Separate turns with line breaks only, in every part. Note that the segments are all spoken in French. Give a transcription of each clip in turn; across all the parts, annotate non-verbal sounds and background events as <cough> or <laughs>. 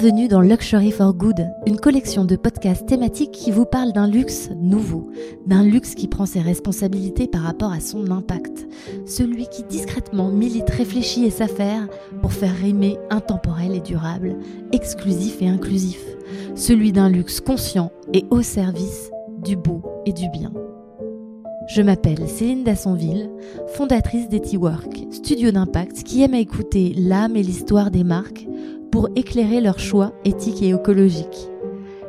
Bienvenue dans Luxury for Good, une collection de podcasts thématiques qui vous parle d'un luxe nouveau, d'un luxe qui prend ses responsabilités par rapport à son impact, celui qui discrètement milite, réfléchit et s'affaire pour faire rimer intemporel et durable, exclusif et inclusif, celui d'un luxe conscient et au service du beau et du bien. Je m'appelle Céline Dassonville, fondatrice d'Etiwork, studio d'impact qui aime à écouter l'âme et l'histoire des marques pour éclairer leurs choix éthiques et écologiques.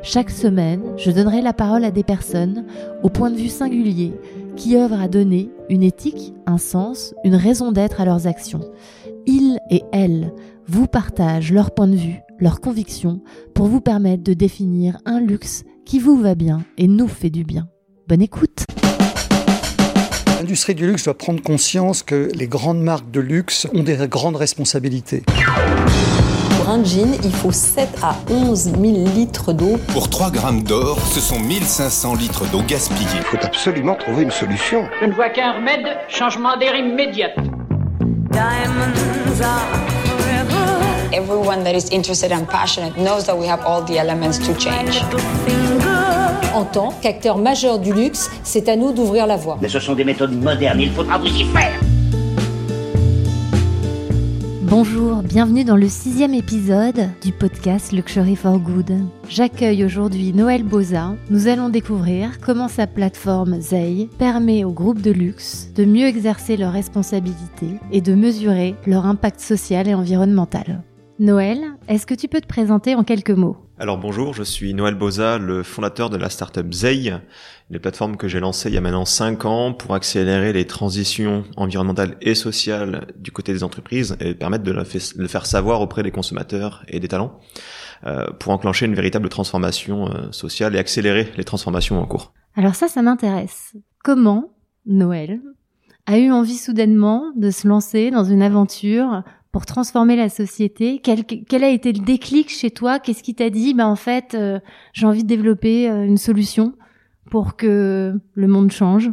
Chaque semaine, je donnerai la parole à des personnes au point de vue singulier qui œuvrent à donner une éthique, un sens, une raison d'être à leurs actions. Ils et elles vous partagent leur point de vue, leurs convictions pour vous permettre de définir un luxe qui vous va bien et nous fait du bien. Bonne écoute
L'industrie du luxe doit prendre conscience que les grandes marques de luxe ont des grandes responsabilités.
Un jean, il faut 7 à 11 000 litres d'eau.
Pour 3 grammes d'or, ce sont 1500 litres d'eau gaspillée.
Il faut absolument trouver une solution.
Je ne vois qu'un remède, changement d'air immédiat.
Everyone that is interested and passionate knows that we have all the elements to change.
En tant qu'acteur majeur du luxe, c'est à nous d'ouvrir la voie.
Mais ce sont des méthodes modernes, il faudra vous y faire.
Bonjour, bienvenue dans le sixième épisode du podcast Luxury for Good. J'accueille aujourd'hui Noël Boza. Nous allons découvrir comment sa plateforme Zei permet aux groupes de luxe de mieux exercer leurs responsabilités et de mesurer leur impact social et environnemental. Noël, est-ce que tu peux te présenter en quelques mots?
Alors bonjour, je suis Noël Boza, le fondateur de la startup Zei, une plateforme que j'ai lancée il y a maintenant 5 ans pour accélérer les transitions environnementales et sociales du côté des entreprises et permettre de le faire savoir auprès des consommateurs et des talents euh, pour enclencher une véritable transformation euh, sociale et accélérer les transformations en cours.
Alors ça, ça m'intéresse. Comment Noël a eu envie soudainement de se lancer dans une aventure pour transformer la société quel, quel, a été le déclic chez toi? Qu'est-ce qui t'a dit Ben en fait, euh, j'ai envie de développer euh, une solution pour que le monde change?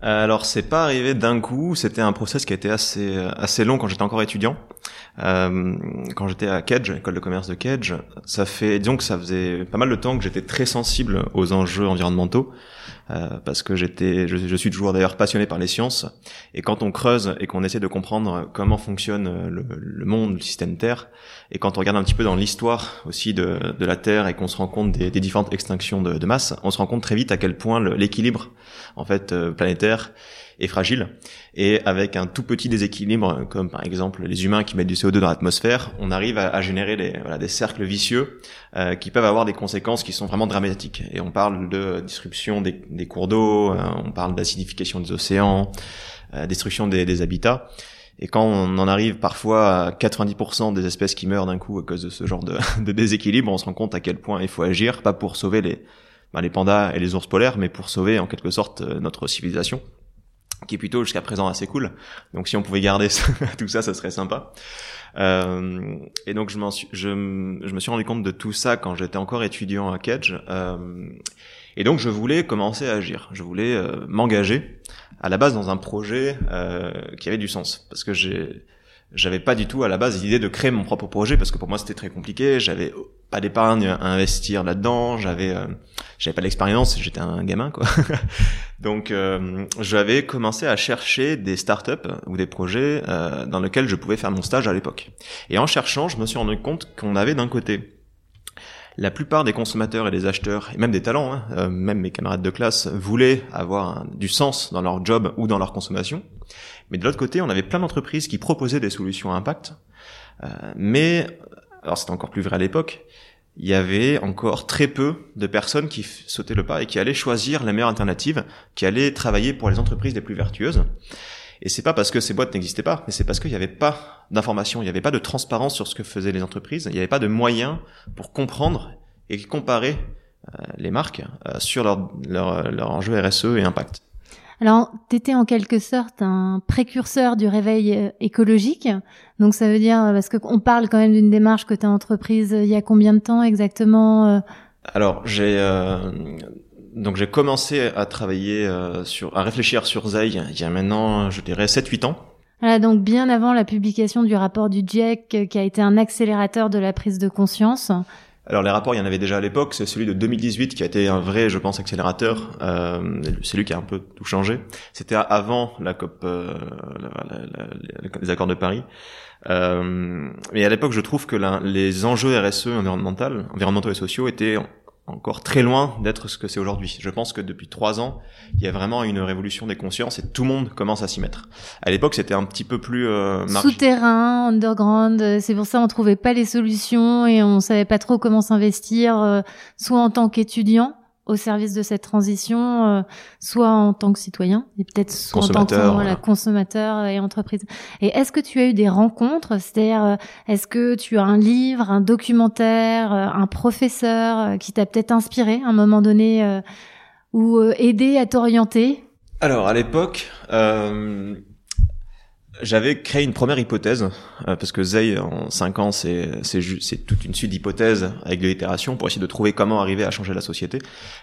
Alors c'est pas arrivé d'un coup, c'était un process qui a été assez assez long quand j'étais encore étudiant. Euh, quand j'étais à Kedge, école de commerce de Kedge, ça fait disons que ça faisait pas mal de temps que j'étais très sensible aux enjeux environnementaux. Euh, parce que j'étais, je, suis toujours d'ailleurs passionné par les sciences. Et quand on creuse et qu'on essaie de comprendre comment fonctionne le, monde, le système Terre, et quand on regarde un petit peu dans l'histoire aussi de, la Terre et qu'on se rend compte des, des différentes extinctions de, de, masse, on se rend compte très vite à quel point l'équilibre en fait euh, planétaire est fragile. Et avec un tout petit déséquilibre, comme par exemple les humains qui mettent du CO2 dans l'atmosphère, on arrive à, générer des, voilà, des cercles vicieux euh, qui peuvent avoir des conséquences qui sont vraiment dramatiques. Et on parle de disruption des, cours d'eau, euh, on parle d'acidification des océans, euh, destruction des, des habitats. Et quand on en arrive parfois à 90% des espèces qui meurent d'un coup à cause de ce genre de, <laughs> de, déséquilibre, on se rend compte à quel point il faut agir, pas pour sauver les, bah, les pandas et les ours polaires, mais pour sauver en quelque sorte notre civilisation qui est plutôt jusqu'à présent assez cool. Donc si on pouvait garder <laughs> tout ça, ça serait sympa. Euh, et donc je, suis, je, je, me suis rendu compte de tout ça quand j'étais encore étudiant à Kedge. Euh, et donc je voulais commencer à agir. Je voulais euh, m'engager à la base dans un projet euh, qui avait du sens. Parce que j'ai j'avais pas du tout à la base l'idée de créer mon propre projet parce que pour moi c'était très compliqué. J'avais pas d'épargne à investir là-dedans. J'avais euh, j'avais pas l'expérience j'étais un gamin quoi. <laughs> Donc euh, j'avais commencé à chercher des startups ou des projets euh, dans lesquels je pouvais faire mon stage à l'époque. Et en cherchant je me suis rendu compte qu'on avait d'un côté la plupart des consommateurs et des acheteurs, et même des talents, hein, euh, même mes camarades de classe, voulaient avoir du sens dans leur job ou dans leur consommation. Mais de l'autre côté, on avait plein d'entreprises qui proposaient des solutions à impact. Euh, mais, alors c'était encore plus vrai à l'époque, il y avait encore très peu de personnes qui sautaient le pas et qui allaient choisir la meilleure alternative, qui allaient travailler pour les entreprises les plus vertueuses. Et c'est pas parce que ces boîtes n'existaient pas, mais c'est parce qu'il n'y avait pas d'information, il n'y avait pas de transparence sur ce que faisaient les entreprises, il n'y avait pas de moyens pour comprendre et comparer euh, les marques euh, sur leur, leur, leur enjeu RSE et impact.
Alors, tu étais en quelque sorte un précurseur du réveil euh, écologique. Donc, ça veut dire, parce qu'on parle quand même d'une démarche que tu as entreprise il y a combien de temps exactement
Alors, j'ai donc j'ai commencé à travailler sur, à réfléchir sur Zei il y a maintenant, je dirais, 7-8 ans.
Voilà, donc bien avant la publication du rapport du GIEC, qui a été un accélérateur de la prise de conscience.
Alors les rapports, il y en avait déjà à l'époque. C'est celui de 2018 qui a été un vrai, je pense, accélérateur. Euh, c'est lui qui a un peu tout changé. C'était avant la COP, euh, les accords de Paris. Euh, mais à l'époque, je trouve que les enjeux RSE environnementaux et sociaux étaient encore très loin d'être ce que c'est aujourd'hui. Je pense que depuis trois ans, il y a vraiment une révolution des consciences et tout le monde commence à s'y mettre. À l'époque, c'était un petit peu plus euh,
souterrain, underground. C'est pour ça on trouvait pas les solutions et on savait pas trop comment s'investir, euh, soit en tant qu'étudiant, au service de cette transition, euh, soit en tant que citoyen et peut-être soit en tant que voilà, consommateur et entreprise. Et est-ce que tu as eu des rencontres? C'est-à-dire, euh, est-ce que tu as un livre, un documentaire, euh, un professeur qui t'a peut-être inspiré à un moment donné ou aidé à t'orienter?
Alors, à l'époque, j'avais créé une première hypothèse, euh, parce que Zei, en 5 ans, c'est, c'est, c'est toute une suite d'hypothèses avec de l'itération pour essayer de trouver comment arriver à changer la société.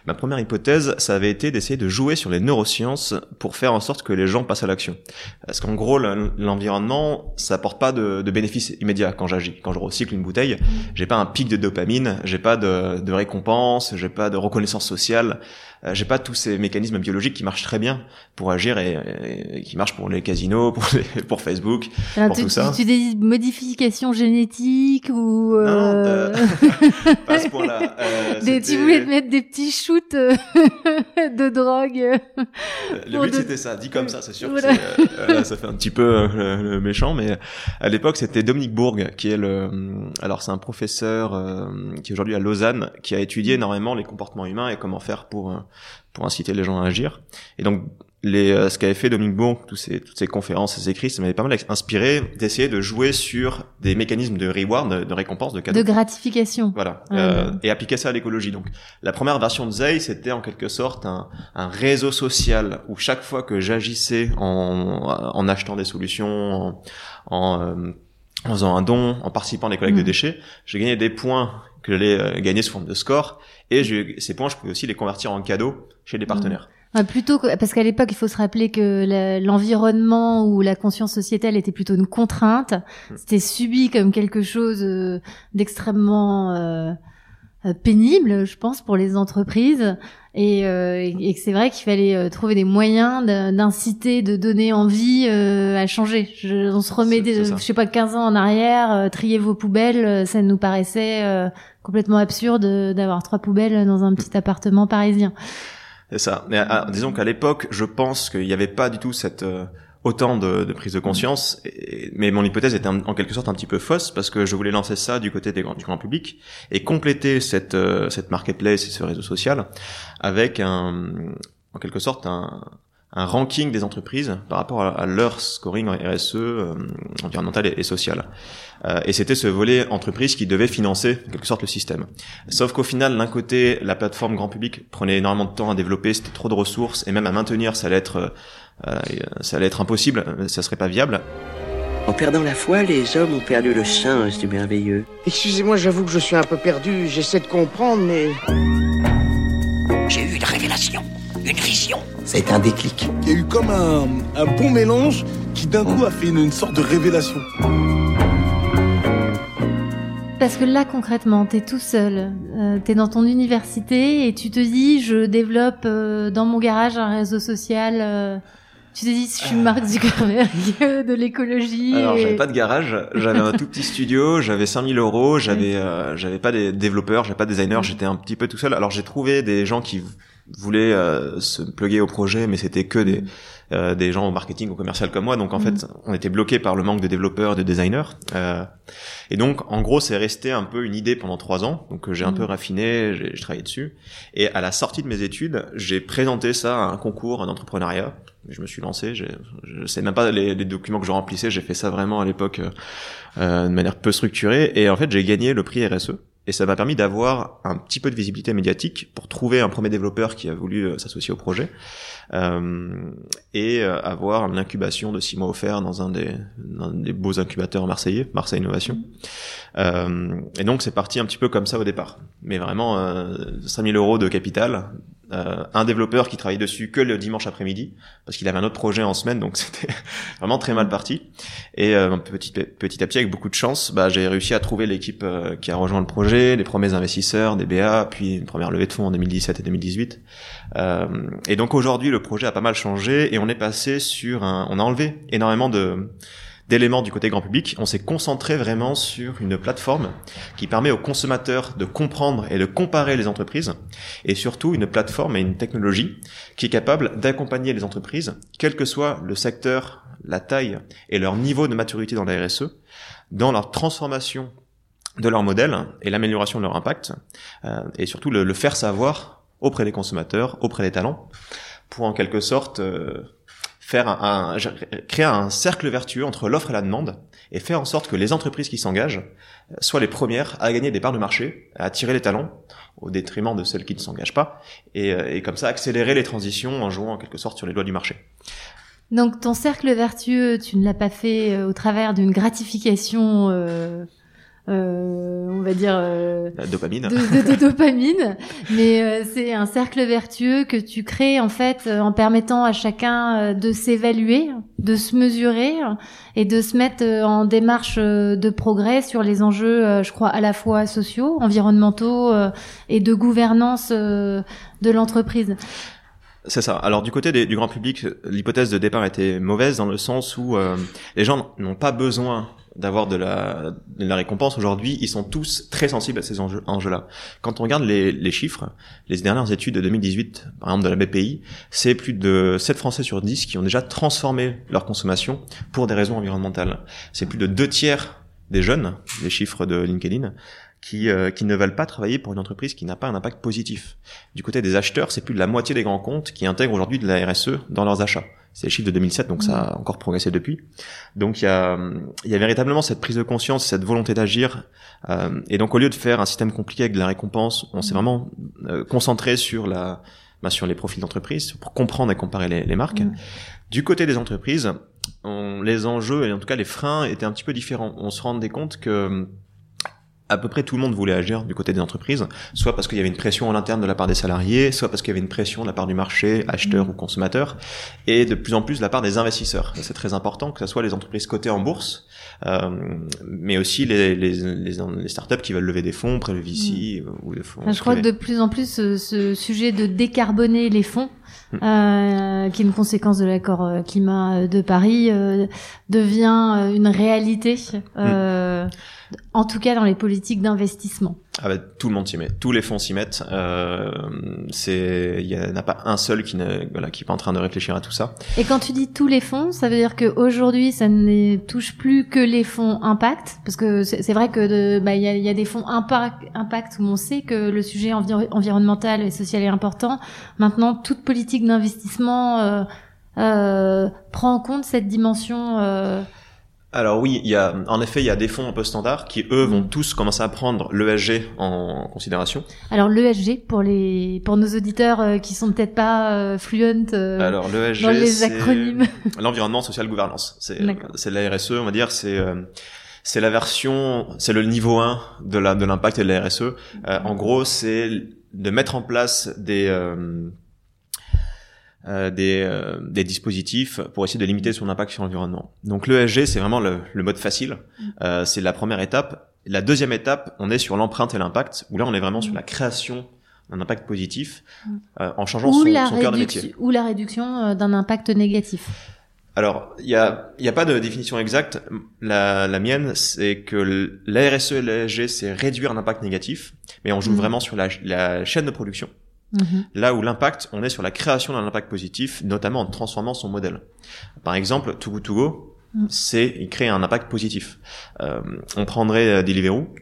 Ma première hypothèse, ça avait été d'essayer de jouer sur les neurosciences pour faire en sorte que les gens passent à l'action. Parce qu'en gros, l'environnement, ça apporte pas de, de bénéfices immédiats quand j'agis. Quand je recycle une bouteille, j'ai pas un pic de dopamine, j'ai pas de, de récompense, j'ai pas de reconnaissance sociale. Euh, j'ai pas tous ces mécanismes biologiques qui marchent très bien pour agir et, qui marchent pour les casinos, <laughs> pour, pour Facebook, pour tout ça.
Tu des modifications génétiques ou euh... non,
euh, <laughs> pas ce point-là.
Euh, <laughs> tu voulais te mettre des petits shoots euh, de drogue.
Le but c'était ça, dit comme ça, c'est sûr. Que là, ça fait un petit peu le méchant, mais à l'époque c'était Dominique Bourg qui est le, alors c'est un professeur qui est aujourd'hui à Lausanne, qui a étudié énormément les comportements humains et comment faire pour pour inciter les gens à agir. Et donc les, euh, ce qu'avait fait Dominique tous ces, toutes ces conférences, ces écrits, ça m'avait pas mal inspiré d'essayer de jouer sur des mécanismes de reward, de, récompense, de cadeau.
De gratification.
Voilà. Euh, et appliquer ça à l'écologie. Donc, la première version de Zei, c'était en quelque sorte un, un, réseau social où chaque fois que j'agissais en, en achetant des solutions, en, en, euh, en, faisant un don, en participant à des collectes de mmh. déchets, je gagnais des points que j'allais euh, gagner sous forme de score. Et je, ces points, je pouvais aussi les convertir en cadeaux chez des partenaires.
Ah, plutôt que, parce qu'à l'époque, il faut se rappeler que l'environnement ou la conscience sociétale était plutôt une contrainte. Hmm. C'était subi comme quelque chose euh, d'extrêmement euh, euh, pénible, je pense, pour les entreprises. Et, euh, et c'est vrai qu'il fallait trouver des moyens d'inciter, de donner envie à changer. Je, on se remet, des, je sais pas, 15 ans en arrière, trier vos poubelles, ça nous paraissait complètement absurde d'avoir trois poubelles dans un petit appartement parisien.
C'est ça. Mais ah, disons qu'à l'époque, je pense qu'il n'y avait pas du tout cette euh, autant de, de, prise de conscience. mais mon hypothèse était en, quelque sorte un petit peu fausse parce que je voulais lancer ça du côté des, du grand public et compléter cette euh, cette marketplace et ce réseau social avec un en quelque sorte un un ranking des entreprises par rapport à, leur scoring en RSE, euh, environnemental et, social. Euh, et c'était ce volet entreprise qui devait financer en quelque sorte le système. Sauf qu'au final, d'un côté, la plateforme grand public prenait énormément de temps à développer, c'était trop de ressources, et même à maintenir, ça allait être, euh, ça allait être impossible, ça serait pas viable.
En perdant la foi, les hommes ont perdu le sens du merveilleux.
Excusez-moi, j'avoue que je suis un peu perdu, j'essaie de comprendre, mais...
J'ai eu une révélation une vision.
C'est un déclic.
Il y a eu comme un, un bon mélange qui d'un coup a fait une, une sorte de révélation.
Parce que là, concrètement, t'es tout seul, euh, t'es dans ton université et tu te dis, je développe euh, dans mon garage un réseau social. Euh, tu te dis, je suis Mark Zuckerberg <laughs> de l'écologie.
Alors, j'avais pas de garage, j'avais un tout petit studio, j'avais 5000 euros, j'avais, euh, j'avais pas des développeurs, j'avais pas de designers, j'étais un petit peu tout seul. Alors, j'ai trouvé des gens qui voulaient euh, se pluguer au projet, mais c'était que des euh, des gens au marketing ou commercial comme moi. Donc en fait, on était bloqué par le manque de développeurs, de designers. Euh, et donc en gros, c'est resté un peu une idée pendant trois ans. Donc j'ai un peu raffiné, j'ai travaillé dessus. Et à la sortie de mes études, j'ai présenté ça à un concours d'entrepreneuriat. Je me suis lancé. Je sais même pas les, les documents que je remplissais. J'ai fait ça vraiment à l'époque de manière peu structurée. Et en fait, j'ai gagné le prix RSE et ça m'a permis d'avoir un petit peu de visibilité médiatique pour trouver un premier développeur qui a voulu euh, s'associer au projet euh, et euh, avoir une incubation de six mois offert dans un des, des beaux incubateurs marseillais, Marseille Innovation. Euh, et donc c'est parti un petit peu comme ça au départ. Mais vraiment, euh, 5000 euros de capital, euh, un développeur qui travaillait dessus que le dimanche après-midi parce qu'il avait un autre projet en semaine, donc <laughs> c'était vraiment très mal parti. Et euh, petit petit à petit, avec beaucoup de chance, bah, j'ai réussi à trouver l'équipe euh, qui a rejoint le projet, les premiers investisseurs, des BA, puis une première levée de fonds en 2017 et 2018. Euh, et donc aujourd'hui, le projet a pas mal changé et on est passé sur un, on a enlevé énormément de d'éléments du côté grand public, on s'est concentré vraiment sur une plateforme qui permet aux consommateurs de comprendre et de comparer les entreprises, et surtout une plateforme et une technologie qui est capable d'accompagner les entreprises, quel que soit le secteur, la taille et leur niveau de maturité dans la RSE, dans leur transformation de leur modèle et l'amélioration de leur impact, euh, et surtout le, faire savoir auprès des consommateurs, auprès des talents, pour en quelque sorte euh, un, créer un cercle vertueux entre l'offre et la demande et faire en sorte que les entreprises qui s'engagent euh, soient les premières à gagner des parts de marché, à attirer les talents au détriment de celles qui ne s'engagent pas et, euh, comme ça accélérer les transitions en jouant en quelque sorte sur les lois du marché.
Donc ton cercle vertueux, tu ne l'as pas fait euh, au travers d'une gratification euh, on va dire euh,
la dopamine.
de, dopamine. <laughs> Mais euh, c'est un cercle vertueux que tu crées en fait euh, en permettant à chacun de s'évaluer de se mesurer et de se mettre en démarche de progrès sur les enjeux je crois à la fois sociaux environnementaux et de gouvernance de l'entreprise.
C'est ça. Alors du côté du grand public, l'hypothèse de départ était mauvaise dans le sens où les gens n'ont pas besoin d'avoir de la, de la récompense aujourd'hui, ils sont tous très sensibles à ces enjeux, enjeux-là. Quand on regarde les, les, chiffres, les dernières études de 2018, par exemple de la BPI, c'est plus de 7 Français sur 10 qui ont déjà transformé leur consommation pour des raisons environnementales. C'est plus de deux tiers des jeunes, les chiffres de LinkedIn, qui, euh, qui ne veulent pas travailler pour une entreprise qui n'a pas un impact positif. Du côté des acheteurs, c'est plus de la moitié des grands comptes qui intègrent aujourd'hui de la RSE dans leurs achats. C'est les chiffres de 2007, donc ça a encore progressé depuis. Donc il y a, il y a véritablement cette prise de conscience, cette volonté d'agir. Euh, et donc au lieu de faire un système compliqué avec de la récompense, on s'est vraiment euh, concentré sur la, bah, sur les profils d'entreprise pour comprendre et comparer les, les marques. Du côté des entreprises, on, les enjeux et en tout cas les freins étaient un petit peu différents. On se rendait compte que à peu près tout le monde voulait agir du côté des entreprises, soit parce qu'il y avait une pression en interne de la part des salariés, soit parce qu'il y avait une pression de la part du marché, acheteur ou consommateur, et de plus en plus de la part des investisseurs. C'est très important que ce soit les entreprises cotées en bourse, euh, mais aussi les, les, les, les, startups qui veulent lever des fonds, près le VC mmh. ou des fonds.
je crois que de plus en plus ce, ce sujet de décarboner les fonds. Euh, qui est une conséquence de l'accord euh, climat de Paris, euh, devient une réalité. Euh, mmh en tout cas dans les politiques d'investissement.
Ah bah, tout le monde s'y met, tous les fonds s'y mettent. Euh, il y en a pas un seul qui ne, voilà, pas en train de réfléchir à tout ça.
Et quand tu dis tous les fonds, ça veut dire qu'aujourd'hui, ça ne touche plus que les fonds impact, parce que c'est vrai que bah il y a, y a, des fonds impact, où on sait que le sujet environnemental et social est important. Maintenant, toute politique d'investissement euh, euh, prend en compte cette dimension.
Alors oui, il y a, en effet, il y a des fonds un peu standards qui, eux, vont mm. tous commencer à prendre l'ESG en considération.
Alors l'ESG, pour les pour nos auditeurs euh, qui sont peut-être pas euh, fluents euh,
Alors, l'ESG, dans les acronymes. <laughs> L'environnement, social, gouvernance. C'est c'est la RSE, on va dire, c'est euh, c'est la version, c'est le niveau 1 de la de l'impact de la RSE. en gros, c'est de mettre en place des euh, des, euh, des, dispositifs pour essayer de limiter son impact sur l'environnement. Donc l'ESG, c'est vraiment le, le, mode facile. Mm. Euh, c'est la première étape. La deuxième étape, on est sur l'empreinte et l'impact, où là, on est vraiment sur la création d'un impact positif mm. euh, en changeant son, son cœur de métier.
Ou la réduction d'un impact négatif.
Alors, il y a, y a pas de définition exacte. La, la mienne, c'est que la RSE et l'ESG, c'est réduire un impact négatif, mais on joue mm. vraiment sur la, la chaîne de production. Mhm. Là où l'impact, on est sur la création d'un impact positif, notamment en transformant son modèle. Par exemple, Too Good To Go, mm. c'est il crée un impact positif. Euh, on prendrait euh, Deliveroo,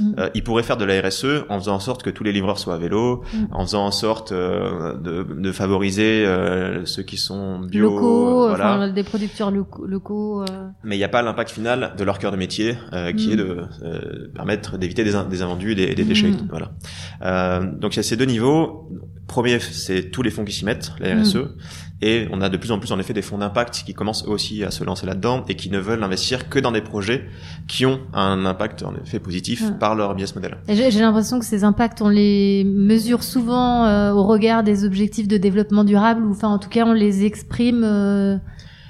Mm. Euh, il pourrait faire de la RSE en faisant en sorte que tous les livreurs soient à vélo, mm. en faisant en sorte euh, de, de, favoriser euh, ceux qui sont bio,
locaux, voilà. enfin, des producteurs locaux.
Mais il n'y a pas l'impact final de leur cœur de métier, qui est mm. de permettre d'éviter des, des invendus, des, des déchets. Voilà. donc il y a ces deux niveaux. premier, c'est tous les fonds qui s'y mettent, la RSE, mm. Et on a de plus en plus en effet des fonds d'impact qui commencent aussi à se lancer là-dedans et qui ne veulent investir que dans des projets qui ont un impact en effet positif par leur business model.
J'ai l'impression que ces impacts, on les mesure souvent euh, au regard des objectifs de développement durable, ou enfin en tout cas on les exprime. Euh,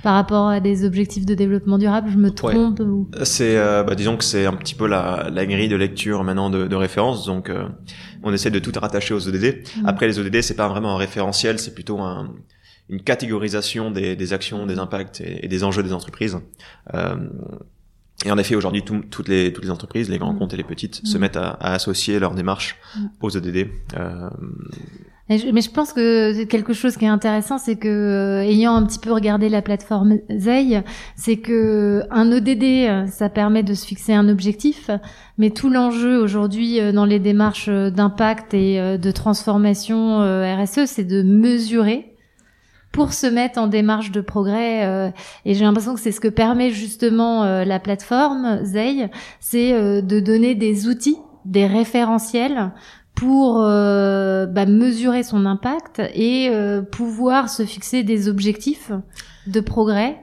par rapport à des objectifs de développement durable, je me trompe ou...
C'est, euh, bah, disons que c'est un petit peu la, la, grille de lecture maintenant de, de référence, donc on essaie de tout rattacher aux ODD. Mm. Après, les ODD, c'est pas vraiment un référentiel, c'est plutôt un, une catégorisation des, des, actions, des impacts et, des enjeux des entreprises. Euh, et en effet, aujourd'hui, toutes les toutes les entreprises, les grands mm. comptes et les petites, se mm. mettent à, à, associer leur démarche aux ODD. Euh,
mais je pense que quelque chose qui est intéressant, c'est que euh, ayant un petit peu regardé la plateforme Zei, c'est que un ODD, ça permet de se fixer un objectif, mais tout l'enjeu aujourd'hui euh, dans les démarches d'impact et euh, de transformation RSE, c'est de mesurer pour se mettre en démarche de progrès. et j'ai l'impression que c'est ce que permet justement la plateforme Zei, c'est de donner des outils des référentiels pour euh, bah, mesurer son impact et euh, pouvoir se fixer des objectifs de progrès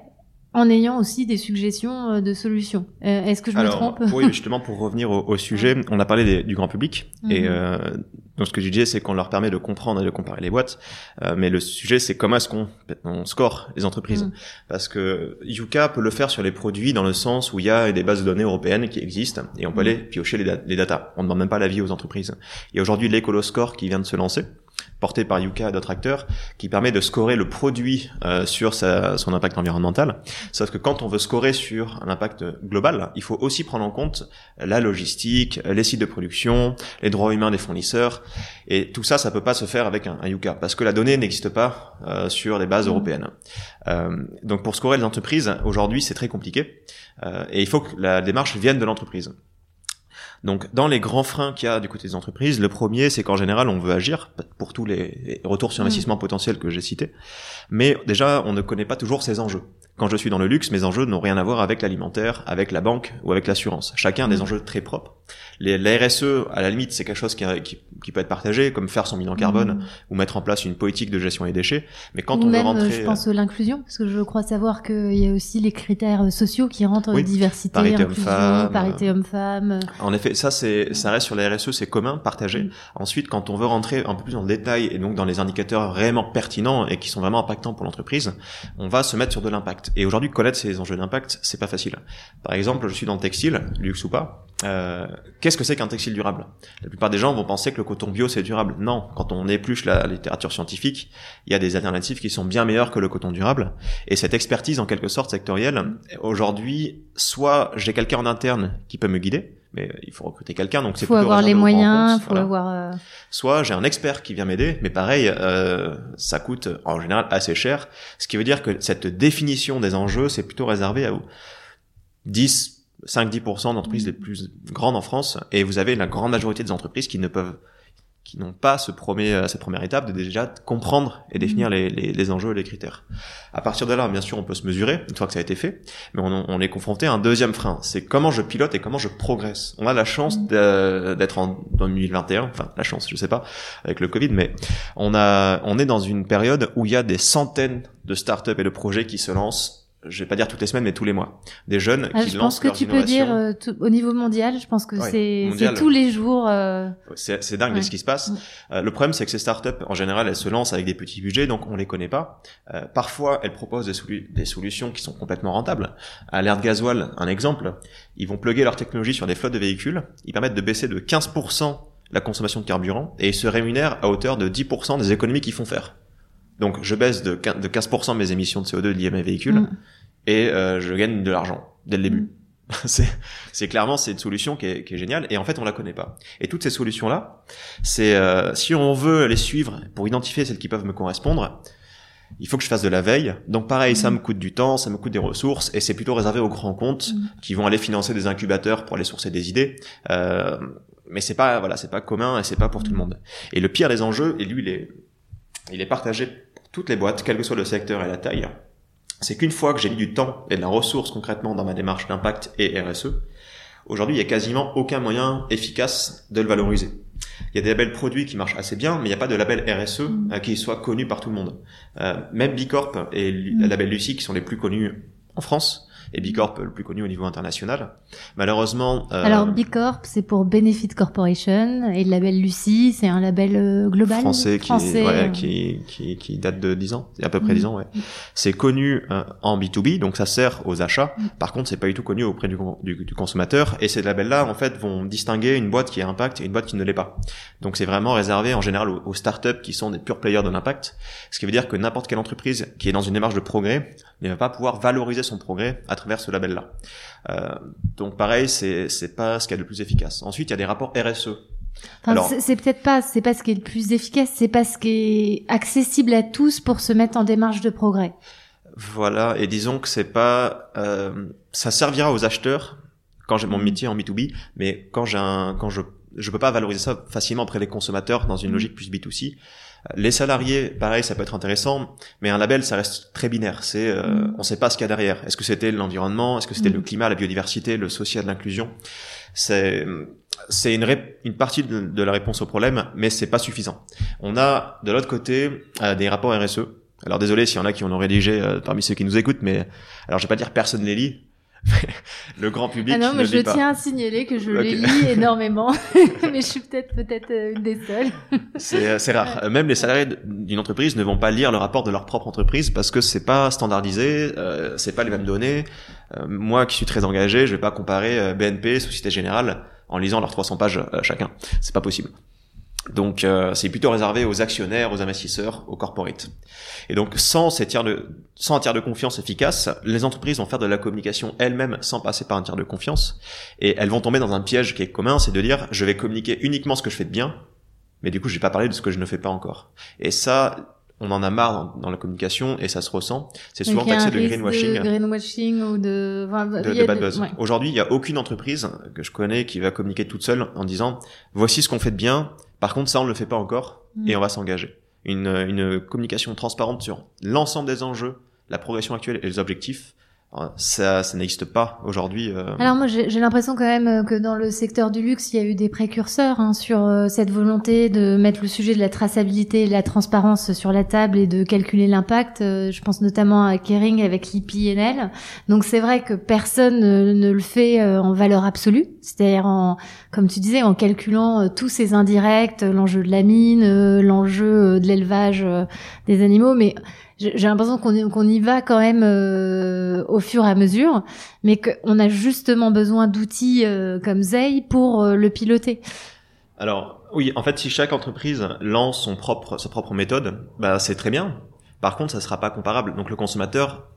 en ayant aussi des suggestions euh, de solutions. Est-ce que je me trompe?
Oui, justement, pour revenir au, sujet, on a parlé du grand public et mhm. Donc ce que je disais, c'est qu'on leur permet de comprendre et de comparer les boîtes, euh, mais le sujet c'est comment est-ce qu'on on score les entreprises, mm. parce que Yuka peut le faire sur les produits dans le sens où il y a des bases de données européennes qui existent et on peut mm. aller piocher les, les datas. On ne demande même pas l'avis aux entreprises. Il y a aujourd'hui l'Ecoloscore qui vient de se lancer porté par Yuka et d'autres acteurs, qui permet de scorer le produit euh, sur sa, son impact environnemental. Sauf que quand on veut scorer sur un impact global, il faut aussi prendre en compte la logistique, les sites de production, les droits humains des fournisseurs, et tout ça, ça peut pas se faire avec un, Yuka, parce que la donnée n'existe pas euh, sur les bases mmh. européennes. Euh, donc pour scorer les entreprises, aujourd'hui, c'est très compliqué, euh, et il faut que la démarche vienne de l'entreprise. Donc, dans les grands freins qu'il y a du côté des entreprises, le premier, c'est qu'en général, on veut agir pour tous les retours sur investissement potentiels que j'ai cités. Mais déjà, on ne connaît pas toujours ces enjeux. Quand je suis dans le luxe, mes enjeux n'ont rien à voir avec l'alimentaire, avec la banque ou avec l'assurance. Chacun a des mm. enjeux très propres. Les, la RSE, à la limite, c'est quelque chose qui, qui, peut être partagé, comme faire son bilan carbone mm. ou mettre en place une politique de gestion des déchets. Mais quand on
veut
rentrer,
je pense l'inclusion, parce que je crois savoir qu'il y a aussi les critères sociaux qui rentrent
oui,
diversité,
parité
homme-femme, parité homme-femme.
En effet, ça c'est, ça reste sur la RSE, c'est commun, partagé. Mm. Ensuite, quand on veut rentrer un peu plus dans le détail et donc dans les indicateurs réellement pertinents et qui sont vraiment impactants pour l'entreprise, on va se mettre sur de l'impact. Et aujourd'hui, connaître ces enjeux d'impact, c'est pas facile. Par exemple, je suis dans le textile, luxe ou pas. Euh, Qu'est-ce que c'est qu'un textile durable? La plupart des gens vont penser que le coton bio c'est durable. Non, quand on épluche la littérature scientifique, il y a des alternatives qui sont bien meilleures que le coton durable. Et cette expertise, en quelque sorte sectorielle, aujourd'hui, soit j'ai quelqu'un en interne qui peut me guider, mais il faut recruter quelqu'un, donc c'est
faut avoir les moyens, faut avoir. Euh,
soit j'ai un expert qui vient m'aider, mais pareil, euh, ça coûte en général assez cher, ce qui veut dire que cette définition des enjeux, c'est plutôt réservé à vous. 10 5-10% d'entreprises les plus grandes en France, et vous avez la grande majorité des entreprises qui ne peuvent, qui n'ont pas ce premier, euh, cette première étape de déjà comprendre et définir les, les, les, enjeux et les critères. À partir de là, bien sûr, on peut se mesurer une fois que ça a été fait, mais on, on est confronté à un deuxième frein, c'est comment je pilote et comment je progresse. On a la chance d'être en 2021, enfin la chance, je sais pas, avec le Covid, mais on a, on est dans une période où il y a des centaines de startups et de projets qui se lancent je vais pas dire toutes les semaines, mais tous les mois. Des jeunes ah, qui lancent
Je pense que tu peux dire euh, au niveau mondial, je pense que c'est tous les jours. Euh...
C'est dingue ce qui se passe. Euh, le problème, c'est que ces startups, en général, elles se lancent avec des petits budgets, donc on les connaît pas. Euh, parfois, elles proposent des, des, solutions qui sont complètement rentables. À l'ère de gasoil, un exemple, ils vont plugger leur technologie sur des flottes de véhicules. Ils permettent de baisser de 15% la consommation de carburant et ils se rémunèrent à hauteur de 10% des économies qu'ils font faire. Donc je baisse de 15% mes émissions de CO2 liées à mes véhicules mm. Et euh, je gagne de l'argent dès le début. Mm. <laughs> c'est clairement c'est une solution qui est, qui est, géniale et en fait on la connaît pas. Et toutes ces solutions là, c'est euh, si on veut les suivre pour identifier celles qui peuvent me correspondre, il faut que je fasse de la veille. Donc pareil, ça mm. me coûte du temps, ça me coûte des ressources, et c'est plutôt réservé aux grands comptes qui vont aller financer des incubateurs pour aller sourcer des idées. Euh, mais c'est pas voilà, c'est pas commun et c'est pas pour tout le monde. Et le pire des enjeux, et lui il est il est partagé pour toutes les boîtes, quel que soit le secteur et la taille, c'est qu'une fois que j'ai mis du temps et de la ressource concrètement dans ma démarche d'impact et RSE, aujourd'hui il n'y a quasiment aucun moyen efficace de le valoriser. Il y a des labels produits qui marchent assez bien, mais il n'y a pas de label RSE mm. qui soit connu par tout le monde. même Bicorp et le label Lucie qui sont les plus connus en France, et Bicorp le plus connu au niveau international. Malheureusement.
Euh, Alors Bicorp c'est pour Benefit Corporation et le label Lucie c'est un label euh, global
français, qui, ouais, qui, qui, qui, date de 10 ans, à peu près 10 mm. ans. Ouais. C'est connu euh, en B2B donc ça sert aux achats. Mm. Par contre c'est pas du tout connu auprès du, du, du consommateur et ces labels-là en fait vont distinguer une boîte qui a impact et une boîte qui ne l'est pas. Donc c'est vraiment réservé en général aux, aux startups qui sont des purs players de l'impact, ce qui veut dire que n'importe quelle entreprise qui est dans une démarche de progrès ne va pas pouvoir valoriser son progrès à travers ce label-là. Euh, donc pareil, c'est c'est pas ce qui est le plus efficace. Ensuite, il y a des rapports RSE.
Alors, c'est peut-être pas, c'est pas ce qui est le plus efficace, c'est pas ce qui est accessible à tous pour se mettre en démarche de progrès.
Voilà, et disons que c'est pas, euh, ça servira aux acheteurs quand j'ai mon métier en B2B, mais quand j'ai un, quand je, je peux pas valoriser ça facilement auprès des consommateurs dans une mm. logique plus B2C. Les salariés, pareil, ça peut être intéressant, mais un label, ça reste très binaire. C'est, euh, mm. on sait pas ce qu'il y a derrière. Est-ce que c'était l'environnement? Est-ce que c'était le mm. climat, la biodiversité, le social, l'inclusion? C'est, c'est une, une partie de, la réponse au problème, mais c'est pas suffisant. On a de l'autre côté euh, des rapports RSE. Alors désolé s'il y en a qui en ont rédigé euh, parmi ceux qui nous écoutent, mais alors je vais pas dire personne les lit, <laughs> le grand public.
Ah non, mais je tiens à signaler que je les lis <laughs> énormément, <laughs> mais je suis peut-être peut-être euh, une des seules.
c'est euh, c'est rare. Même les salariés d'une entreprise ne vont pas lire le rapport de leur propre entreprise parce que c'est pas standardisé, euh, c'est pas les mêmes données. Euh, moi, qui suis très engagé, je vais pas comparer BNP, Société Générale, en lisant leurs 300 pages chacun. C'est pas possible. Donc euh, c'est plutôt réservé aux actionnaires, aux investisseurs, aux corporates. Et donc sans ces tiers de sans un tiers de confiance efficace, les entreprises vont faire de la communication elles-mêmes sans passer par un tiers de confiance et elles vont tomber dans un piège qui est commun, c'est de dire je vais communiquer uniquement ce que je fais de bien, mais du coup je vais pas parler de ce que je ne fais pas encore. Et ça on en a marre dans, la communication et ça se ressent. C'est souvent taxé de greenwashing.
De greenwashing ou de,
de, bad buzz. Aujourd'hui, il n'y a aucune entreprise que je connais qui va communiquer toute seule en disant voici ce qu'on fait de bien, par contre, ça, on ne le fait pas encore et mm. on va s'engager. Une, une communication transparente sur l'ensemble des enjeux, la progression actuelle et les objectifs, ça, ça n'existe pas aujourd'hui. Euh.
Alors moi, j'ai l'impression quand même euh, que dans le secteur du luxe, il y a eu des précurseurs hein, sur euh, cette volonté de mettre le sujet de la traçabilité et de la transparence sur la table et de calculer l'impact. je pense notamment à Kering avec l'IPNL. Donc c'est vrai que personne ne, le fait en valeur absolue, c'est-à-dire en, comme tu disais, en calculant tous ces indirects, l'enjeu de la mine, l'enjeu de l'élevage des animaux, mais j'ai l'impression qu'on qu'on y va quand même euh, au fur et à mesure, mais qu'on a justement besoin d'outils euh, comme Zay pour euh, le piloter.
Alors oui, en fait, si chaque entreprise lance son propre sa propre méthode, bah c'est très bien. Par contre, ça sera pas comparable. Donc le consommateur,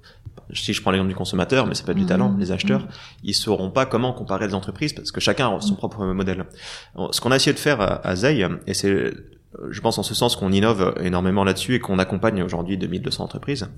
si je prends l'exemple du consommateur, mais c'est pas du mmh. talent, les acheteurs, mmh. ils sauront pas comment comparer les entreprises parce que chacun a son propre modèle. Ce qu'on a essayé de faire à, à Zay, et c'est je pense en ce sens qu'on innove énormément là-dessus et qu'on accompagne aujourd'hui 2200 entreprises,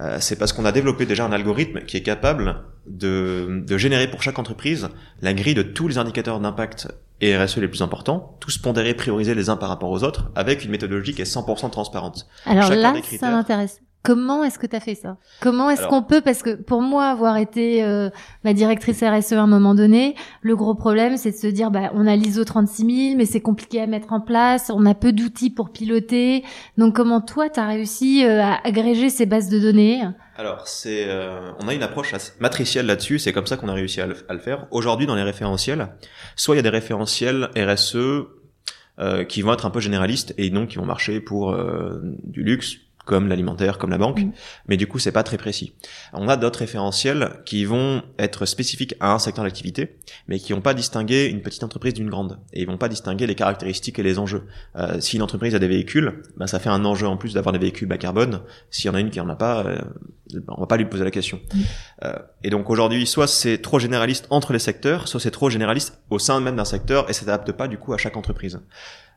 euh, c'est parce qu'on a développé déjà un algorithme qui est capable de, de, générer pour chaque entreprise la grille de tous les indicateurs d'impact et RSE les plus importants, tous pondérés, priorisés les uns par rapport aux autres, avec une méthodologie qui est 100% transparente.
Alors là, ça m'intéresse. Comment est-ce que tu as fait ça? Comment est-ce qu'on peut Parce que pour moi, avoir été euh, ma directrice RSE à un moment donné, le gros problème, c'est de se dire, bah, on a l'ISO 36000, mais c'est compliqué à mettre en place, on a peu d'outils pour piloter. Donc comment toi, tu as réussi euh, à agréger ces bases de données?
Alors, c'est, euh, on a une approche matricielle là-dessus. C'est comme ça qu'on a réussi à le, à le faire. Aujourd'hui, dans les référentiels, soit il y a des référentiels RSE euh, qui vont être un peu généralistes et donc qui vont marcher pour du luxe, comme l'alimentaire, comme la banque, mm. mais du coup c'est pas très précis. On a d'autres référentiels qui vont être spécifiques à un secteur d'activité, mais qui vont pas distinguer une petite entreprise d'une grande, et ils vont pas distinguer les caractéristiques et les enjeux. Euh, si une entreprise a des véhicules, ben ça fait un enjeu en plus d'avoir des véhicules bas carbone. S'il y en a une qui en a pas, euh, on va pas lui poser la question. Mm. Euh, et donc aujourd'hui, soit c'est trop généraliste entre les secteurs, soit c'est trop généraliste au sein même d'un secteur et ça s'adapte pas du coup à chaque entreprise.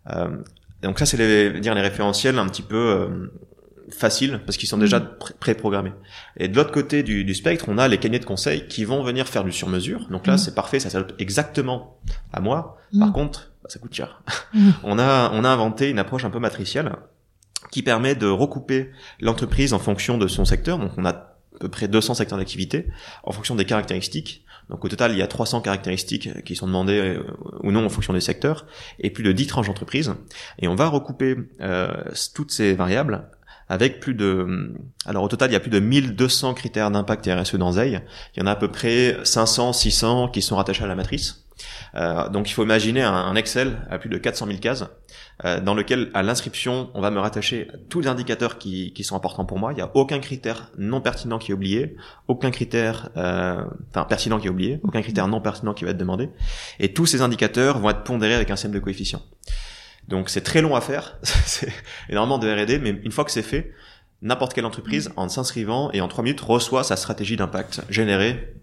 Euh, donc ça c'est les, dire les référentiels un petit peu facile parce qu'ils sont déjà mm. pré-programmés. Et de l'autre côté du, du, spectre, on a les cabinets de conseil qui vont venir faire du sur-mesure. Donc là, mm. c'est parfait, ça s'adapte exactement à moi. Par mm. contre, bah, ça coûte cher. <laughs> on a on a inventé une approche un peu matricielle qui permet de recouper l'entreprise en fonction de son secteur. Donc on a à peu près 200 secteurs d'activité en fonction des caractéristiques Donc au total, il y a 300 caractéristiques qui sont demandées euh, ou non en fonction des secteurs, et plus de 10 tranches d'entreprise. Et on va recouper euh, toutes ces variables avec plus de... Alors au total, il y a plus de 1200 critères d'impact RSE dans ZEI. Il y en a à peu près 500, 600 qui sont rattachés à la matrice. Euh, donc il faut imaginer un, Excel à plus de 400 000 cases, euh, dans lequel à l'inscription, on va me rattacher tous les indicateurs qui, qui, sont importants pour moi. Il n'y a aucun critère non pertinent qui est oublié, aucun critère, euh, enfin pertinent qui est oublié, aucun critère non pertinent qui va être demandé. Et tous ces indicateurs vont être pondérés avec un système de coefficients. Donc c'est très long à faire, <laughs> c'est énormément de R&D, mais une fois que c'est fait, n'importe quelle entreprise, en s'inscrivant et en trois minutes, reçoit sa stratégie d'impact générée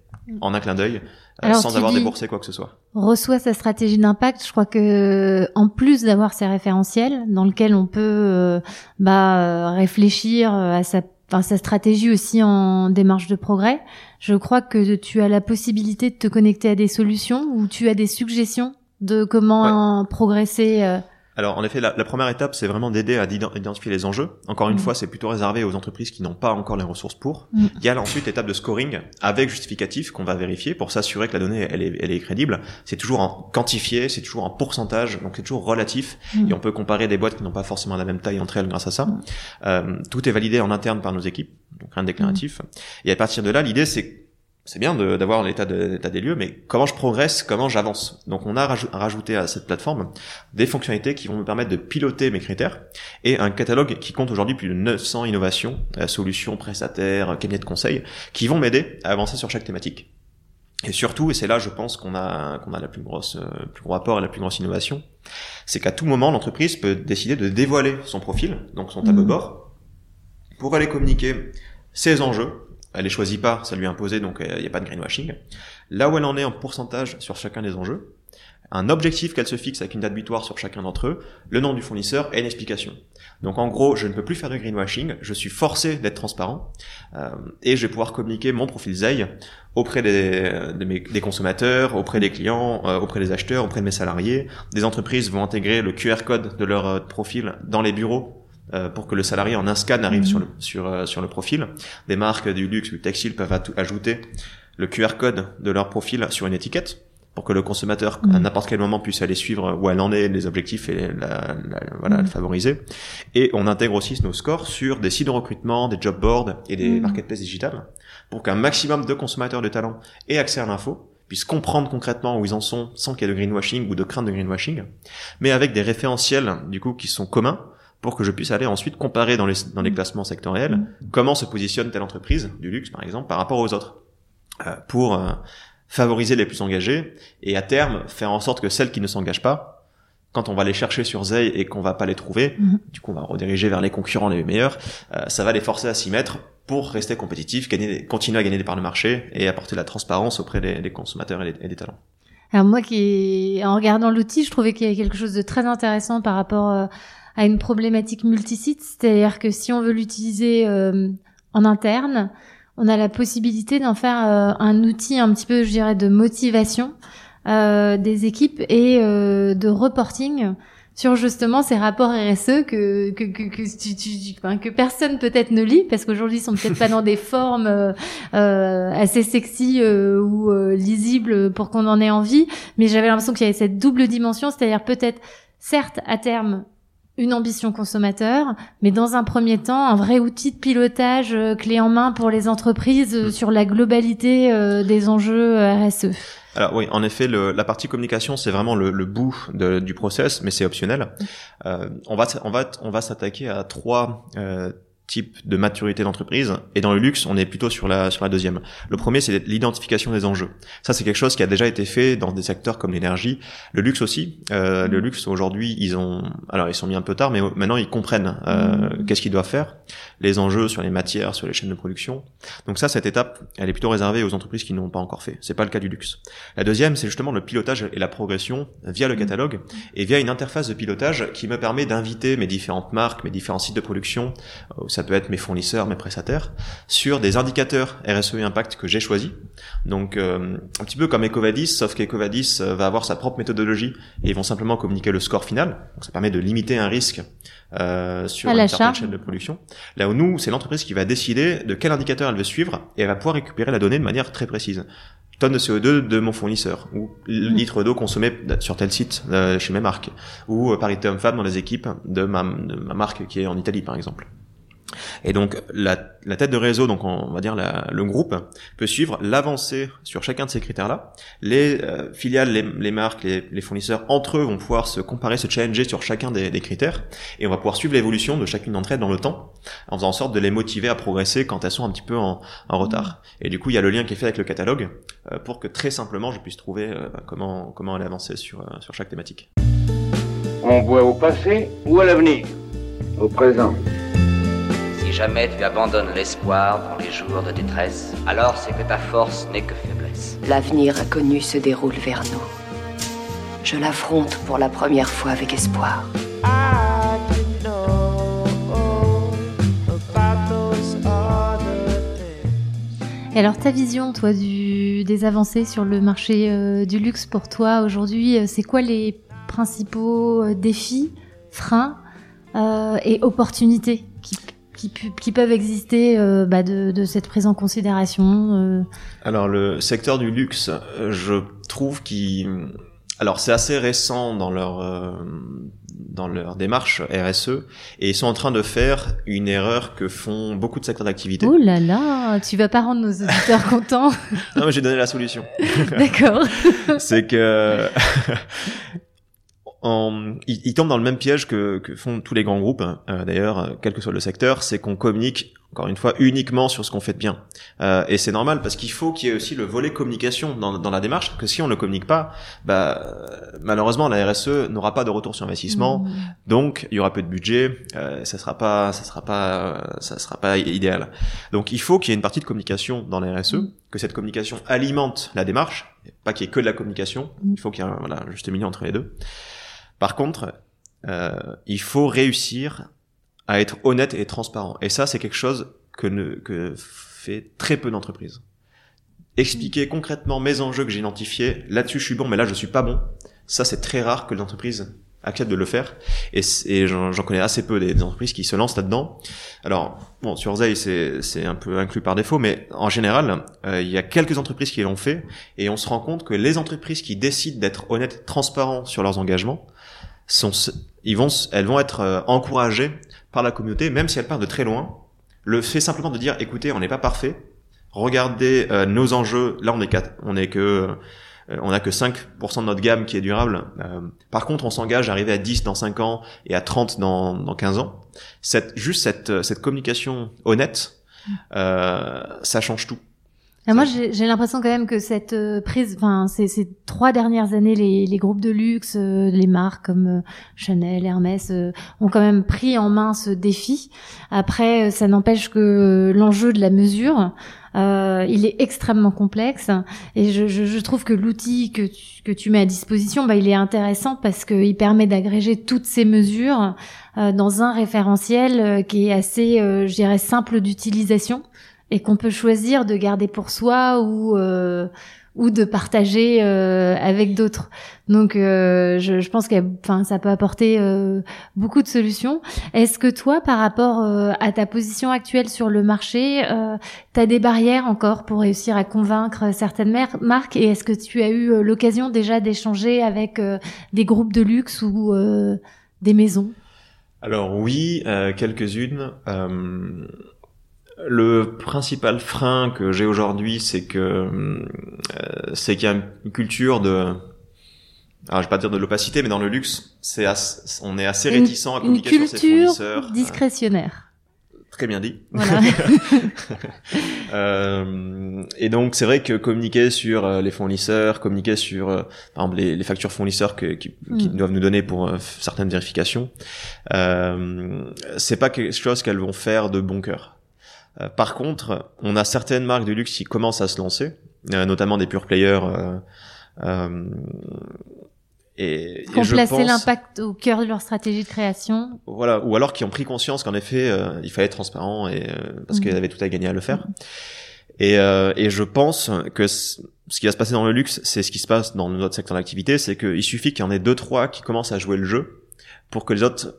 en un clin d'œil, euh, sans avoir déboursé quoi que ce soit.
Reçoit sa stratégie d'impact. Je crois que en plus d'avoir ces référentiels dans lesquels on peut euh, bah, euh, réfléchir à sa, sa stratégie aussi en démarche de progrès, je crois que tu as la possibilité de te connecter à des solutions ou tu as des suggestions de comment progresser.
Alors en effet, la, première étape, c'est vraiment d'aider à identifier les enjeux. Encore une mm. fois, c'est plutôt réservé aux entreprises qui n'ont pas encore les ressources pour. Mm. Il y a ensuite l'étape de scoring avec justificatif qu'on va vérifier pour s'assurer que la donnée elle est, elle est crédible. C'est toujours en quantifié, c'est toujours en pourcentage, donc c'est toujours relatif. Mm. Et on peut comparer des boîtes qui n'ont pas forcément la même taille entre elles grâce à ça. Euh, tout est validé en interne par nos équipes, donc rien de déclaratif. Et à partir de là, l'idée c'est c'est bien d'avoir l'état de, des lieux, mais comment je progresse, comment j'avance? Donc on a rajouté à cette plateforme des fonctionnalités qui vont me permettre de piloter mes critères et un catalogue qui compte aujourd'hui plus de 900 innovations, euh, solutions, prestataires, cabinets de conseil, qui vont m'aider à avancer sur chaque thématique. Et surtout, et c'est là je pense qu'on a qu'on a la plus grosse euh, plus gros rapport et la plus grosse innovation, c'est qu'à tout moment l'entreprise peut décider de dévoiler son profil, donc son tableau de mmh. bord, pour aller communiquer ses enjeux, elle les choisit pas, ça lui est imposé, donc il euh, n'y a pas de greenwashing. Là où elle en est en pourcentage sur chacun des enjeux, un objectif qu'elle se fixe avec une date butoir sur chacun d'entre eux, le nom du fournisseur et une explication. Donc en gros, je ne peux plus faire de greenwashing, je suis forcé d'être transparent euh, et je vais pouvoir communiquer mon profil ZEI auprès des, consommateurs, auprès des clients, euh, auprès des acheteurs, auprès de mes salariés. Des entreprises vont intégrer le QR code de leur profil dans les bureaux euh, pour que le salarié en un scan arrive sur le sur euh, sur le profil. Des marques du luxe ou du textile peuvent ajouter le QR code de leur profil sur une étiquette pour que le consommateur à n'importe quel moment puisse aller suivre où elle en est, les objectifs et la, voilà, le favoriser. Et on intègre aussi nos scores sur des sites de recrutement, des job boards et des marketplaces digitales pour qu'un maximum de consommateurs de talent aient accès à l'info puissent comprendre concrètement où ils en sont sans qu'il y ait de greenwashing ou de crainte de greenwashing, mais avec des référentiels du coup qui sont communs pour que je puisse aller ensuite comparer dans les, dans les classements sectoriels mm. comment se positionne telle entreprise du luxe par exemple par rapport aux autres euh, pour euh, favoriser les plus engagés et à terme faire en sorte que celles qui ne s'engagent pas quand on va les chercher sur Zay et qu'on va pas les trouver, mm. du coup on va rediriger vers les concurrents les meilleurs, euh, ça va les forcer à s'y mettre pour rester compétitifs, gagner, continuer à gagner des parts de marché et apporter de la transparence auprès des, des consommateurs et des, talents.
Alors moi qui, en regardant l'outil, je trouvais qu'il y avait quelque chose de très intéressant par rapport à une problématique multisite, c'est-à-dire que si on veut l'utiliser euh, en interne, on a la possibilité d'en faire euh, un outil un petit peu, je dirais, de motivation euh, des équipes et de reporting sur justement ces rapports RSE que que que que, tu, que personne peut-être ne lit parce qu'aujourd'hui ils sont peut-être pas dans des <laughs> formes euh, assez sexy euh, ou euh, lisibles pour qu'on en ait envie. Mais j'avais l'impression qu'il y avait cette double dimension c'est-à-dire peut-être certes à terme une ambition consommateur, mais dans un premier temps, un vrai outil de pilotage euh, clé en main pour les entreprises euh, mm. sur la globalité euh, des enjeux RSE.
Alors oui, en effet, le, la partie communication, c'est vraiment le, le bout de, du process, mais c'est optionnel. Euh, on va on va on va s'attaquer à trois euh, type de maturité d'entreprise. Et dans le luxe on est plutôt sur la sur la deuxième. Le premier c'est l'identification des enjeux. Ça c'est quelque chose qui a déjà été fait dans des secteurs comme l'énergie. Le luxe aussi. Euh, le luxe aujourd'hui ils ont alors ils sont mis un peu tard mais maintenant ils comprennent euh, qu'est-ce qu'ils doivent faire. Les enjeux sur les matières sur les chaînes de production. Donc ça cette étape elle est plutôt réservée aux entreprises qui n'ont pas encore fait. C'est pas le cas du luxe. La deuxième c'est justement le pilotage et la progression via le catalogue et via une interface de pilotage qui me permet d'inviter mes différentes marques mes différents sites de production euh, ça peut être mes fournisseurs, mes prestataires, sur des indicateurs RSE et impact que j'ai choisis. Donc euh, un petit peu comme Ecovadis, sauf qu'Ecovadis euh, va avoir sa propre méthodologie et ils vont simplement communiquer le score final. Donc ça permet de limiter un risque euh, sur une certaine chaîne de production. Là où nous, c'est l'entreprise qui va décider de quel indicateur elle veut suivre et elle va pouvoir récupérer la donnée de manière très précise. tonnes de CO2 de mon fournisseur ou litres d'eau consommés sur tel site chez mes marques ou parité homme-femme dans les équipes de ma, de ma marque qui est en Italie par exemple. Et donc la, tête de réseau, donc on va dire le groupe, peut suivre l'avancée sur chacun de ces critères-là. Les euh, filiales, les, marques, les, fournisseurs entre eux vont pouvoir se comparer, se challenger sur chacun des, critères, et on va pouvoir suivre l'évolution de chacune d'entre elles dans le temps, en faisant en sorte de les motiver à progresser quand elles sont un petit peu en, retard. Et du coup, il y a le lien qui est fait avec le catalogue euh, pour que très simplement je puisse trouver euh, comment comment aller avancer sur sur chaque thématique.
On voit au passé ou à l'avenir Au présent
jamais tu abandonnes l'espoir dans les jours de détresse, alors c'est que ta force n'est que faiblesse.
L'avenir inconnu se déroule vers nous. Je l'affronte pour la première fois avec espoir.
Et alors ta vision, toi, du, des avancées sur le marché euh, du luxe pour toi aujourd'hui, euh, c'est quoi les principaux euh, défis, freins euh, et opportunités qui peuvent exister euh, bah, de, de, cette prise en considération euh...
Alors le secteur du luxe, je trouve qu'il alors c'est assez récent dans leur euh, dans leur démarche RSE et ils sont en train de faire une erreur que font beaucoup de secteurs d'activité.
Oh là là, tu vas pas rendre nos auditeurs contents. <laughs>
non mais j'ai donné la solution. <laughs>
D'accord. <laughs>
c'est que en, ils, ils, tombent dans le même piège que, que font tous les grands groupes, hein. euh, d'ailleurs, quel que soit le secteur, c'est qu'on communique, encore une fois, uniquement sur ce qu'on fait de bien. Euh, et c'est normal parce qu'il faut qu'il y ait aussi le volet communication dans, dans la démarche, que si on ne communique pas, bah, malheureusement, la RSE n'aura pas de retour sur investissement, mmh. donc il y aura peu de budget, euh, ça sera pas, ça sera pas, ça sera pas idéal. Donc il faut qu'il y ait une partie de communication dans la RSE, mmh. que cette communication alimente la démarche, pas qu'il y ait que de la communication, il faut qu'il y ait un voilà, juste milieu entre les deux. Par contre, euh, il faut réussir à être honnête et transparent. Et ça, c'est quelque chose que, ne, que fait très peu d'entreprises. Expliquer concrètement mes enjeux que j'ai identifiés, là-dessus je suis bon, mais là je suis pas bon. Ça, c'est très rare que l'entreprise accepte de le faire. Et, j'en connais assez peu des, des, entreprises qui se lancent là-dedans. Alors, bon, sur Zay, c'est un peu inclus par défaut, mais en général, euh, il y a quelques entreprises qui l'ont fait, et on se rend compte que les entreprises qui décident d'être honnêtes, transparents sur leurs engagements, sont, ils vont, elles vont être euh, encouragées par la communauté, même si elles partent de très loin. Le fait simplement de dire, écoutez, on n'est pas parfait. Regardez euh, nos enjeux. Là, on est quatre, on est que euh, on a que 5% de notre gamme qui est durable. Euh, par contre, on s'engage à arriver à 10 dans 5 ans et à 30 dans, dans 15 ans. Cette, juste cette, cette communication honnête, euh, ça change tout.
Moi, j'ai l'impression quand même que cette euh, prise, enfin, ces, ces, trois dernières années, les, les groupes de luxe, euh, les marques comme euh, Chanel, Hermès, ont quand même pris en main ce défi. Après, ça n'empêche que l'enjeu de la mesure, il est extrêmement complexe. Et je, je, je trouve que l'outil que tu, que tu mets à disposition, bah, il est intéressant parce qu'il permet d'agréger toutes ces mesures dans un référentiel qui est assez, je dirais, simple d'utilisation et qu'on peut choisir de garder pour soi ou euh, ou de partager euh, avec d'autres. Donc, euh, je, je, pense que, enfin, ça peut apporter euh, beaucoup de solutions. Est-ce que toi, par rapport euh, à ta position actuelle sur le marché, euh, tu as des barrières encore pour réussir à convaincre certaines marques Et est-ce que tu as eu l'occasion déjà d'échanger avec des groupes de luxe ou des maisons?
Alors oui, quelques-unes. Le principal frein que j'ai aujourd'hui, c'est que euh, c'est qu'il y a une culture de alors, je vais pas dire de l'opacité, mais dans le luxe, c'est on est assez réticent à communiquer sur ses fournisseurs.
discrétionnaire.
Très bien dit. Voilà. <laughs> <laughs> euh, et donc c'est vrai que communiquer sur euh, les fournisseurs, communiquer sur euh, par exemple les, les, factures fournisseurs que, qui, mm. qui, doivent nous donner pour euh, certaines vérifications, euh, c'est pas quelque chose qu'elles vont faire de bon cœur. Euh, par contre, on a certaines marques de luxe qui commencent à se lancer, euh, notamment des pure players. Euh,
et, qui ont placé l'impact au cœur de leur stratégie de création.
Voilà, ou alors qui ont pris conscience qu'en effet, il fallait être transparent et parce mmh. qu'ils avaient tout à gagner à le faire. Mmh. Et, et je pense que ce qui va se passer dans le luxe, c'est ce qui se passe dans notre secteur d'activité, c'est qu'il suffit qu'il y en ait deux trois qui commencent à jouer le jeu pour que les autres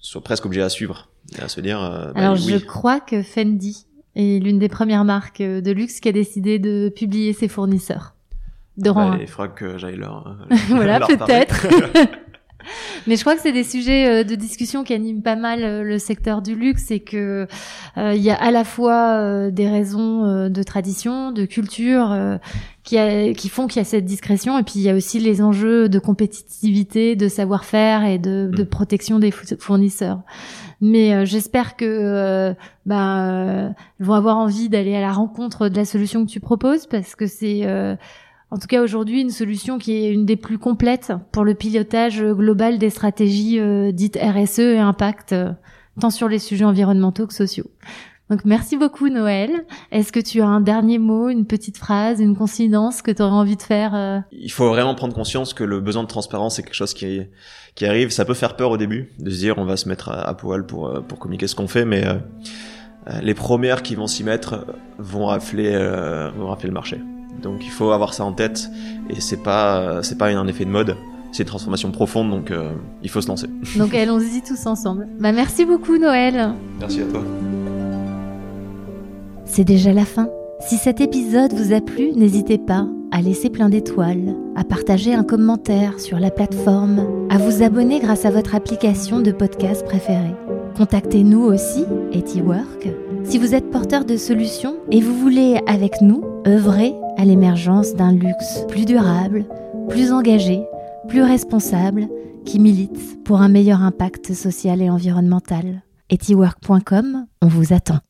soient presque obligés à suivre à se dire.
Euh, bah, Alors
oui.
je crois que Fendi et l'une des premières marques de luxe qui a décidé de publier ses fournisseurs. De
bah, il faudra que j'aille leur. <laughs>
voilà, peut-être. <laughs> <laughs> Mais je crois que c'est des sujets euh, de discussion qui animent pas mal euh, le secteur du luxe et que euh, il y a à la fois des raisons de tradition, de culture qui, a, qui font qu'il y a cette discrétion et puis il y a aussi les enjeux de compétitivité, de savoir-faire et de, de, mm. protection des fournisseurs. Mais j'espère que ben vont avoir envie d'aller à la rencontre de la solution que tu proposes parce que c'est en tout cas aujourd'hui une solution qui est une des plus complètes pour le pilotage global des stratégies euh, dites RSE et impact, euh, tant sur les sujets environnementaux que sociaux. Donc merci beaucoup Noël. Est-ce que tu as un dernier mot, une petite phrase, une coïncidence que tu aurais envie de faire euh?
Il faut vraiment prendre conscience que le besoin de transparence est quelque chose qui, qui arrive. Ça peut faire peur au début de se dire on va se mettre à, poil pour, pour communiquer ce qu'on fait, mais les premières qui vont s'y mettre vont rafler, vont rafler le marché. Donc il faut avoir ça en tête et c'est pas c'est pas un effet de mode, c'est une transformation profonde donc euh, il faut se lancer.
Donc allons-y tous ensemble. Bah merci beaucoup Noël.
Merci à toi.
C'est déjà la fin. Si cet épisode vous a plu, n'hésitez pas à laisser plein d'étoiles, à partager un commentaire sur la plateforme, à vous abonner grâce à votre application de podcast préférée. Contactez-nous aussi, Etiwork, si vous êtes porteur de solutions et vous voulez, avec nous, œuvrer à l'émergence d'un luxe plus durable, plus engagé, plus responsable, qui milite pour un meilleur impact social et environnemental. Etiwork.com, on vous attend.